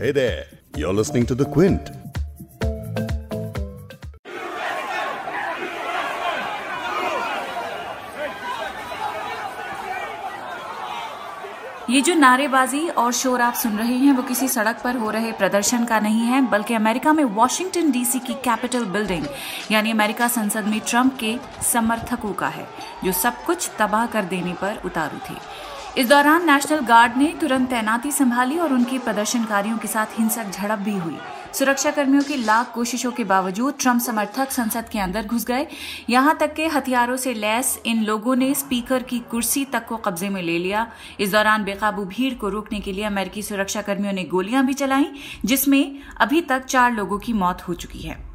Hey there, you're listening to The Quint. ये जो नारेबाजी और शोर आप सुन रहे हैं वो किसी सड़क पर हो रहे प्रदर्शन का नहीं है बल्कि अमेरिका में वॉशिंगटन डीसी की कैपिटल बिल्डिंग यानी अमेरिका संसद में ट्रंप के समर्थकों का है जो सब कुछ तबाह कर देने पर उतारू थे इस दौरान नेशनल गार्ड ने तुरंत तैनाती संभाली और उनके प्रदर्शनकारियों के साथ हिंसक झड़प भी हुई। सुरक्षा कर्मियों की लाख कोशिशों के बावजूद ट्रंप समर्थक संसद के अंदर घुस गए। यहाँ तक के हथियारों से लैस इन लोगों ने स्पीकर की कुर्सी तक को कब्जे में ले लिया। इस दौरान बेकाबू भीड़ को रोकने के लिए अमेरिकी सुरक्षा कर्मियों ने गोलियाँ भी चलाई, जिसमें अभी तक चार लोगों की मौत हो चुकी है।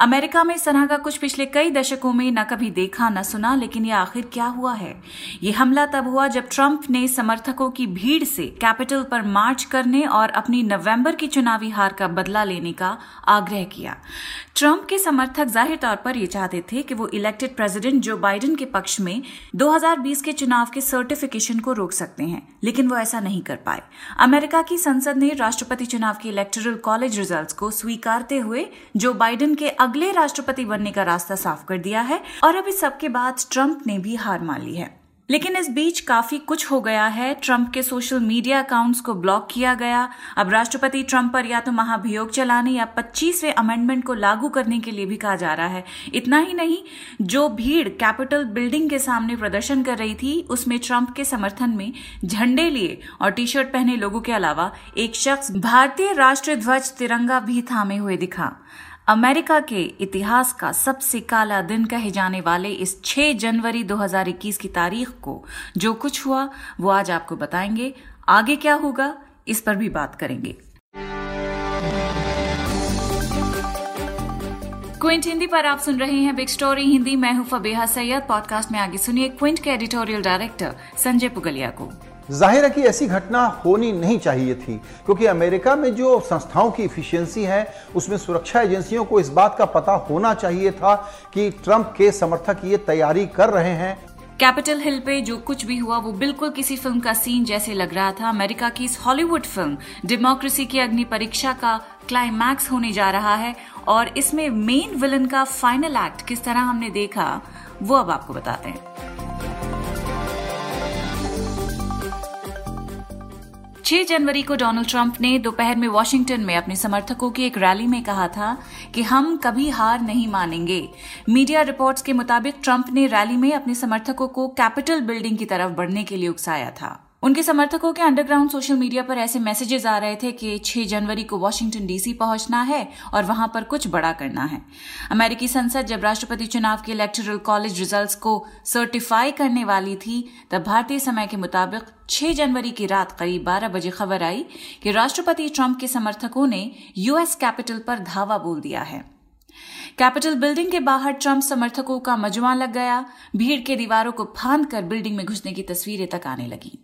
अमेरिका में इस तरह का कुछ पिछले कई दशकों में न कभी देखा, न सुना, लेकिन यह आखिर क्या हुआ है? ये हमला तब हुआ जब ट्रंप ने समर्थकों की भीड़ से कैपिटल पर मार्च करने और अपनी नवंबर की चुनावी हार का बदला लेने का आग्रह किया। ट्रंप के समर्थक ज़ाहिर तौर पर ये चाहते थे कि वो इलेक्टेड प्रेसिडेंट जो बाइडेन के पक्ष में 2020 के चुनाव के सर्टिफिकेशन को रोक सकते हैं, लेकिन वो ऐसा नहीं कर पाए। अमेरिका की संसद ने राष्ट्रपति चुनाव के इलेक्टोरल कॉलेज रिजल्ट्स को स्वीकारते हुए जो बाइडेन के अगले राष्ट्रपति बनने का रास्ता साफ़ कर दिया है और इस सबके बाद ट्रंप ने भी हार मान ली है। लेकिन इस बीच काफ़ी कुछ हो गया है। ट्रंप के सोशल मीडिया अकाउंट्स को ब्लॉक किया गया। अब राष्ट्रपति ट्रंप पर या तो महाभियोग चलाने या 25वें अमेंडमेंट को लागू करने के लिए भी कहा जा रहा है। इतना ही नहीं, जो भीड़ कैपिटल बिल्डिंग के सामने प्रदर्शन कर रही थी, उसमें ट्रंप के समर्थन में झंडे लिए और टी शर्ट पहने लोगों के अलावा एक शख्स भारतीय राष्ट्रीय ध्वज तिरंगा भी थामे हुए दिखा। अमेरिका के इतिहास का सबसे काला दिन कहे जाने वाले इस 6 जनवरी 2021 की तारीख को जो कुछ हुआ, वो आज आपको बताएँगे। आगे क्या होगा, इस पर भी बात करेंगे। क्विंट हिंदी पर आप सुन रहे हैं बिग स्टोरी हिंदी। मैं हूँ फबेहा सैयद। पॉडकास्ट में आगे सुनिए क्विंट के एडिटोरियल डायरेक्टर संजय पुगलिया को। ज़ाहिर है कि ऐसी घटना होनी नहीं चाहिए थी, क्योंकि अमेरिका में जो संस्थाओं की इफिशियंसी है, उसमें सुरक्षा एजेंसियों को इस बात का पता होना चाहिए था कि ट्रंप के समर्थक ये तैयारी कर रहे हैं। कैपिटल हिल पे जो कुछ भी हुआ, वो बिल्कुल किसी फ़िल्म का सीन जैसे लग रहा था। अमेरिका की इस हॉलीवुड फ़िल्म डेमोक्रेसी की अग्नि परीक्षा का क्लाइमैक्स होने जा रहा है, और इसमें मेन विलन का फाइनल एक्ट किस तरह हमने देखा, वो अब आपको बताते हैं। 6 जनवरी को डोनाल्ड ट्रंप ने दोपहर में वॉशिंगटन में अपने समर्थकों की एक रैली में कहा था कि हम कभी हार नहीं मानेंगे। मीडिया रिपोर्ट्स के मुताबिक ट्रंप ने रैली में अपने समर्थकों को कैपिटल बिल्डिंग की तरफ़ बढ़ने के लिए उकसाया था। उनके समर्थकों के अंडरग्राउंड सोशल मीडिया पर ऐसे मैसेजेस आ रहे थे कि 6 जनवरी को वॉशिंगटन डीसी पहुँचना है और वहाँ पर कुछ बड़ा करना है। अमेरिकी संसद जब राष्ट्रपति चुनाव के इलेक्टोरल कॉलेज रिजल्ट्स को सर्टिफाई करने वाली थी, तब भारतीय समय के मुताबिक 6 जनवरी की रात करीब 12 बजे खबर आई कि राष्ट्रपति ट्रंप के समर्थकों ने यूएस कैपिटल पर धावा बोल दिया है। कैपिटल बिल्डिंग के बाहर ट्रंप समर्थकों का मजमा लग गया। भीड़ के दीवारों को फांद कर बिल्डिंग में घुसने की तस्वीरें तक आने लगी।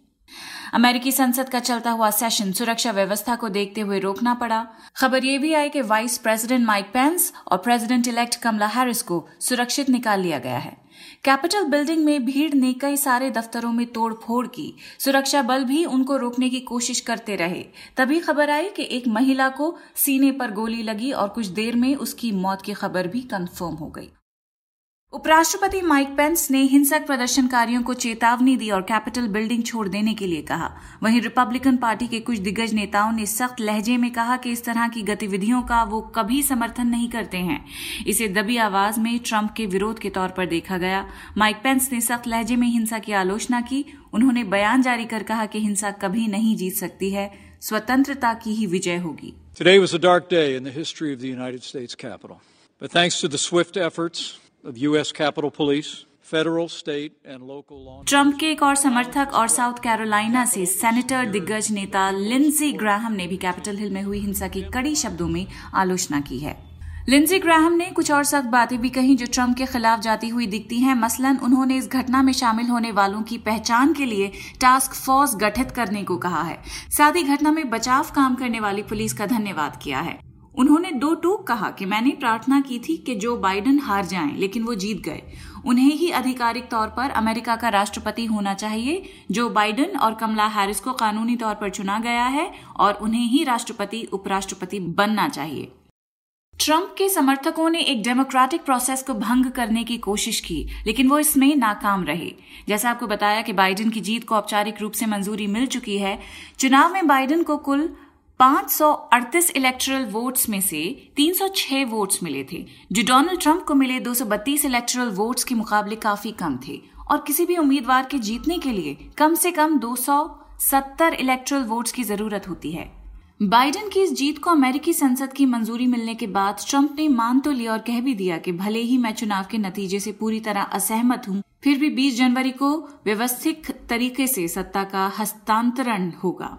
अमेरिकी संसद का चलता हुआ सेशन सुरक्षा व्यवस्था को देखते हुए रोकना पड़ा। खबर यह भी आई कि वाइस प्रेसिडेंट माइक पेंस और प्रेसिडेंट इलेक्ट कमला हैरिस को सुरक्षित निकाल लिया गया है। कैपिटल बिल्डिंग में भीड़ ने कई सारे दफ्तरों में तोड़ फोड़ की। सुरक्षा बल भी उनको रोकने की कोशिश करते रहे। तभी खबर आई कि एक महिला को सीने पर गोली लगी और कुछ देर में उसकी मौत की खबर भी कंफर्म हो गई। उपराष्ट्रपति माइक पेंस ने हिंसक प्रदर्शनकारियों को चेतावनी दी और कैपिटल बिल्डिंग छोड़ देने के लिए कहा। वहीं रिपब्लिकन पार्टी के कुछ दिग्गज नेताओं ने सख्त लहजे में कहा कि इस तरह की गतिविधियों का वो कभी समर्थन नहीं करते हैं। इसे दबी आवाज़ में ट्रंप के विरोध के तौर पर देखा गया। माइक पेंस ने सख्त लहजे में हिंसा की आलोचना की। उन्होंने बयान जारी कर कहा कि हिंसा कभी नहीं जीत सकती है। स्वतंत्रता की ही विजय होगी. But thanks to the swift efforts of U.S. Capitol Police, federal, state, and local law Trump के एक और समर्थक और साउथ कैरोलिना से सेनेटर दिग्गज नेता लिंजी ग्राहम ने भी कैपिटल हिल में हुई हिंसा की कड़ी शब्दों में आलोचना की है। लिंजी ग्राहम ने कुछ और सख्त बातें भी कही जो ट्रंप के खिलाफ जाती हुई दिखती हैं मसलन उन्होंने इस घटना में शामिल होने वालों की पहचान के लिए टास्क फोर्स गठित करने को कहा है। साथ ही घटना में बचाव काम करने वाली पुलिस का धन्यवाद किया है। उन्होंने दो टूक कहा कि मैंने प्रार्थना की थी कि जो बाइडन हार जाएँ, लेकिन वो जीत गए। उन्हें ही आधिकारिक तौर पर अमेरिका का राष्ट्रपति होना चाहिए, जो बाइडन और कमला हैरिस को कानूनी तौर पर चुना गया है और उन्हें ही राष्ट्रपति, उपराष्ट्रपति बनना चाहिए। ट्रंप के समर्थकों ने एक डेमोक्रेटिक प्रोसेस को भंग करने की कोशिश की, लेकिन वो इसमें नाकाम रहे। जैसा आपको बताया कि बाइडेन की जीत को औपचारिक रूप से मंजूरी मिल चुकी है, चुनाव में बाइडेन को कुल 538 इलेक्टरल वोट्स में से 306 वोट्स मिले थे, जो डोनाल्ड ट्रंप को मिले 232 इलेक्टरल वोट्स के मुकाबले काफ़ी कम थे। और किसी भी उम्मीदवार के जीतने के लिए कम से कम 270 इलेक्टरल वोट्स की ज़रूरत होती है। बाइडेन की इस जीत को अमेरिकी संसद की मंजूरी मिलने के बाद ट्रंप ने मान तो लिया और कह भी दिया कि भले ही मैं चुनाव के नतीजे से पूरी तरह असहमत हूँ, फिर भी 20 जनवरी को व्यवस्थित तरीके से सत्ता का हस्तांतरण होगा।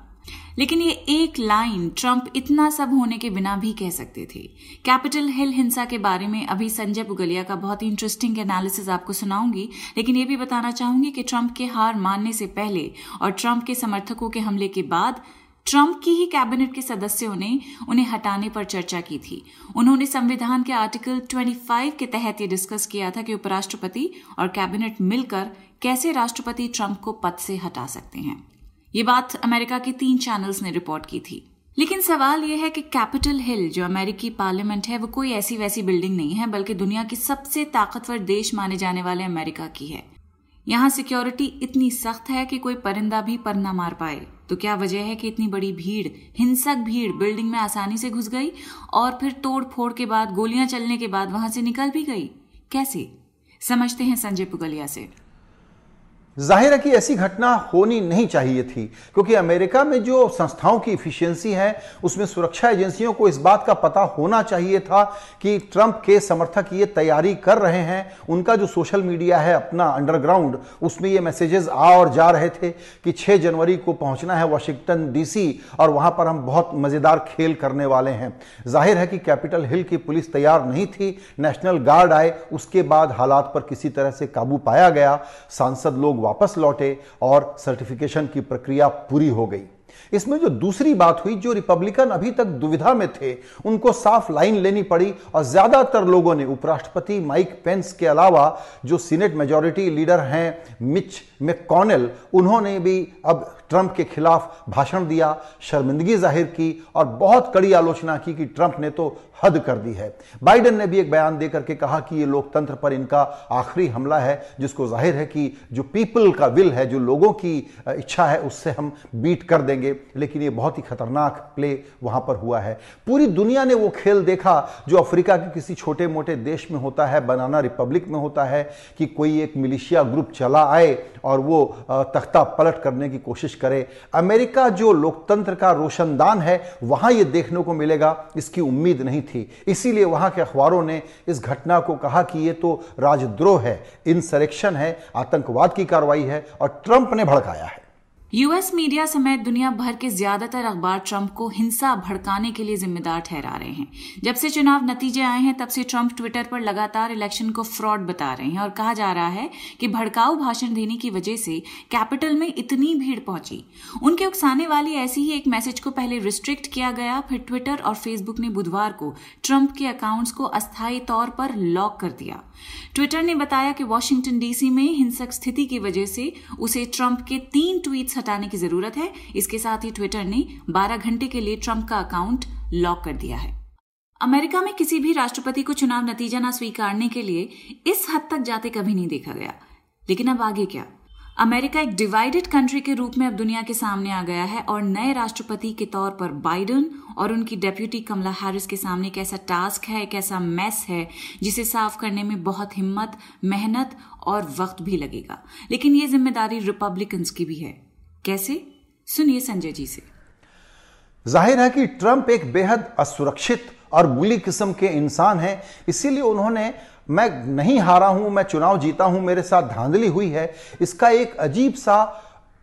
लेकिन ये एक लाइन ट्रंप इतना सब होने के बिना भी कह सकते थे। कैपिटल हिल हिंसा के बारे में अभी संजय पुगलिया का बहुत ही इंटरेस्टिंग एनालिसिस आपको सुनाऊँगी, लेकिन ये भी बताना चाहूँगी कि ट्रंप के हार मानने से पहले और ट्रंप के समर्थकों के हमले के बाद, ट्रंप की ही कैबिनेट के सदस्यों ने उन्हें हटाने पर चर्चा की थी। उन्होंने संविधान के आर्टिकल 25 के तहत ये डिस्कस किया था कि उपराष्ट्रपति और कैबिनेट मिलकर कैसे राष्ट्रपति ट्रंप को पद से हटा सकते हैं। ये बात अमेरिका के तीन चैनल्स ने रिपोर्ट की थी। लेकिन सवाल यह है कि कैपिटल हिल जो अमेरिकी पार्लियामेंट है, वो कोई ऐसी वैसी बिल्डिंग नहीं है, बल्कि दुनिया की सबसे ताकतवर देश माने जाने वाले अमेरिका की है। यहाँ सिक्योरिटी इतनी सख्त है कि कोई परिंदा भी पर ना मार पाए। तो क्या वजह है कि इतनी बड़ी भीड़, हिंसक भीड़ बिल्डिंग में आसानी से घुस गई और फिर तोड़ फोड़ के बाद, गोलियाँ चलने के बाद वहाँ से निकल भी गई? कैसे? समझते हैं संजय पुगलिया से। ज़ाहिर है कि ऐसी घटना होनी नहीं चाहिए थी, क्योंकि अमेरिका में जो संस्थाओं की इफिशियंसी है, उसमें सुरक्षा एजेंसियों को इस बात का पता होना चाहिए था कि ट्रंप के समर्थक ये तैयारी कर रहे हैं। उनका जो सोशल मीडिया है, अपना अंडरग्राउंड, उसमें ये मैसेजेस आ और जा रहे थे कि 6 जनवरी को पहुँचना है वाशिंगटन डीसी और वहाँ पर हम बहुत मज़ेदार खेल करने वाले हैं। ज़ाहिर है कि कैपिटल हिल की पुलिस तैयार नहीं थी नेशनल गार्ड आए, उसके बाद हालात पर किसी तरह से काबू पाया गया। सांसद लोग वापस लौटे और सर्टिफिकेशन की प्रक्रिया पूरी हो गई। इसमें जो दूसरी बात हुई, जो रिपब्लिकन अभी तक दुविधा में थे, उनको साफ़ लाइन लेनी पड़ी और ज़्यादातर लोगों ने, उपराष्ट्रपति माइक पेंस के अलावा, जो सीनेट मेजोरिटी लीडर हैं, मिच मेकॉनल उन्होंने भी अब ट्रंप के खिलाफ भाषण दिया, शर्मिंदगी ज़ाहिर की और बहुत कड़ी आलोचना की कि ट्रंप ने तो हद कर दी है। बाइडेन ने भी एक बयान देकर के कहा कि ये लोकतंत्र पर इनका आखिरी हमला है, जिसको ज़ाहिर है कि जो पीपल का विल है, जो लोगों की इच्छा है, उससे हम बीट कर देंगे। लेकिन ये बहुत ही खतरनाक प्ले वहाँ पर हुआ है। पूरी दुनिया ने वो खेल देखा जो अफ्रीका के किसी छोटे मोटे देश में होता है, बनाना रिपब्लिक में होता है, कि कोई एक मिलिशिया ग्रुप चला आए और वो तख्ता पलट करने की कोशिश करे। अमेरिका जो लोकतंत्र का रोशनदान है, वहाँ यह देखने को मिलेगा, इसकी उम्मीद नहीं थी। इसीलिए वहाँ के अखबारों ने इस घटना को कहा कि यह तो राजद्रोह है इंसरेक्शन है, आतंकवाद की कार्रवाई है, और ट्रंप ने भड़काया है। यूएस मीडिया समेत दुनिया भर के ज़्यादातर अखबार ट्रंप को हिंसा भड़काने के लिए जिम्मेदार ठहरा रहे हैं। जब से चुनाव नतीजे आए हैं, तब से ट्रंप ट्विटर पर लगातार इलेक्शन को फ्रॉड बता रहे हैं और कहा जा रहा है कि भड़काऊ भाषण देने की वजह से कैपिटल में इतनी भीड़ पहुँची। उनके उकसाने वाली ऐसी ही एक मैसेज को पहले रिस्ट्रिक्ट किया गया, फिर ट्विटर और फेसबुक ने बुधवार को ट्रंप के अकाउंट्स को अस्थायी तौर पर लॉक कर दिया। ट्विटर ने बताया कि वॉशिंगटन डीसी में हिंसक स्थिति की वजह से उसे ट्रंप के तीन ट्वीट्स हटाने की ज़रूरत है। इसके साथ ही ट्विटर ने 12 घंटे के लिए ट्रंप का अकाउंट लॉक कर दिया है। अमेरिका में किसी भी राष्ट्रपति को चुनाव नतीजा न स्वीकारने के लिए इस हद तक जाते कभी नहीं देखा गया। लेकिन अब आगे क्या? अमेरिका एक डिवाइडेड कंट्री के रूप में अब दुनिया के सामने आ गया है और नए राष्ट्रपति के तौर पर बाइडन और उनकी डेप्यूटी कमला हैरिस के सामने एक ऐसा टास्क है एक ऐसा मैस है, जिसे साफ़ करने में बहुत हिम्मत, मेहनत और वक्त भी लगेगा। लेकिन ये ज़िम्मेदारी रिपब्लिकन्स की भी है। कैसे? सुनिए संजय जी से। ज़ाहिर है कि ट्रंप एक बेहद असुरक्षित और बुली किस्म के इंसान हैं, इसीलिए उन्होंने, मैं नहीं हारा हूँ, मैं चुनाव जीता हूँ, मेरे साथ धांधली हुई है, इसका एक अजीब सा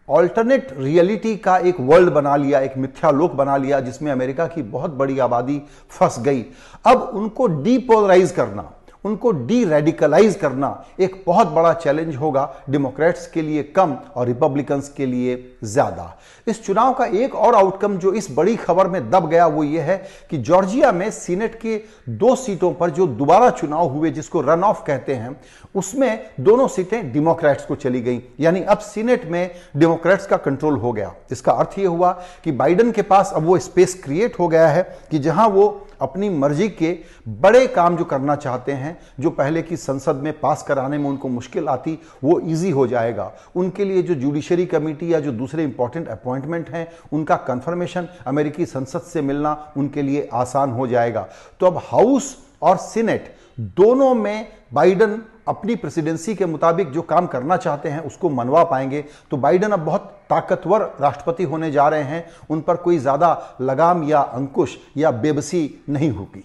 ऑल्टरनेट रियलिटी का एक वर्ल्ड बना लिया, एक मिथ्या लोक बना लिया, जिसमें अमेरिका की बहुत बड़ी आबादी फंस गई। अब उनको डीपोलराइज करना। उनको डी रेडिकलाइज करना एक बहुत बड़ा चैलेंज होगा डेमोक्रेट्स के लिए कम और रिपब्लिकन्स के लिए ज़्यादा। इस चुनाव का एक और आउटकम जो इस बड़ी खबर में दब गया वो ये है कि जॉर्जिया में सीनेट के दो सीटों पर जो दोबारा चुनाव हुए जिसको रन ऑफ़ कहते हैं, उसमें दोनों सीटें डेमोक्रेट्स को चली गई। यानी अब सीनेट में डेमोक्रेट्स का कंट्रोल हो गया। इसका अर्थ यह हुआ कि बाइडन के पास अब वो स्पेस क्रिएट हो गया है कि जहाँ वो अपनी मर्ज़ी के बड़े काम जो करना चाहते हैं, जो पहले की संसद में पास कराने में उनको मुश्किल आती, वो इजी हो जाएगा। उनके लिए जो जुडिशरी कमेटी या जो दूसरे इंपॉर्टेंट अपॉइंटमेंट हैं, उनका कंफर्मेशन अमेरिकी संसद से मिलना उनके लिए आसान हो जाएगा। तो अब हाउस और सीनेट दोनों में बाइडन अपनी प्रेसिडेंसी के मुताबिक जो काम करना चाहते हैं, उसको मनवा पाएँगे। तो बाइडन अब बहुत ताकतवर राष्ट्रपति होने जा रहे हैं। उन पर कोई ज़्यादा लगाम या अंकुश या बेबसी नहीं होगी।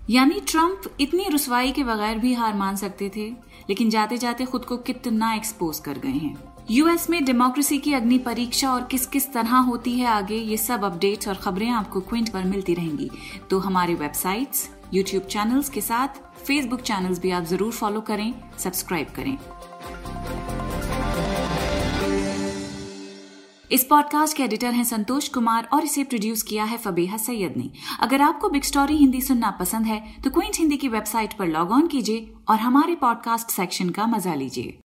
यानी ट्रंप इतनी रुसवाई के बगैर भी हार मान सकते थे, लेकिन जाते जाते खुद को कितना एक्सपोज कर गए हैं। यूएस में डेमोक्रेसी की अग्नि परीक्षा और किस किस तरह होती है आगे, ये सब अपडेट्स और खबरें आपको क्विंट पर मिलती रहेंगी। तो हमारे वेबसाइट्स यूट्यूब चैनल्स के साथ फेसबुक चैनल्स भी आप ज़रूर फॉलो करें सब्सक्राइब करें। इस पॉडकास्ट के एडिटर हैं संतोष कुमार और इसे प्रोड्यूस किया है फबेहा सैयद ने। अगर आपको बिग स्टोरी हिंदी सुनना पसंद है तो क्विंट हिंदी की वेबसाइट पर लॉग ऑन कीजिए और हमारे पॉडकास्ट सेक्शन का मज़ा लीजिए।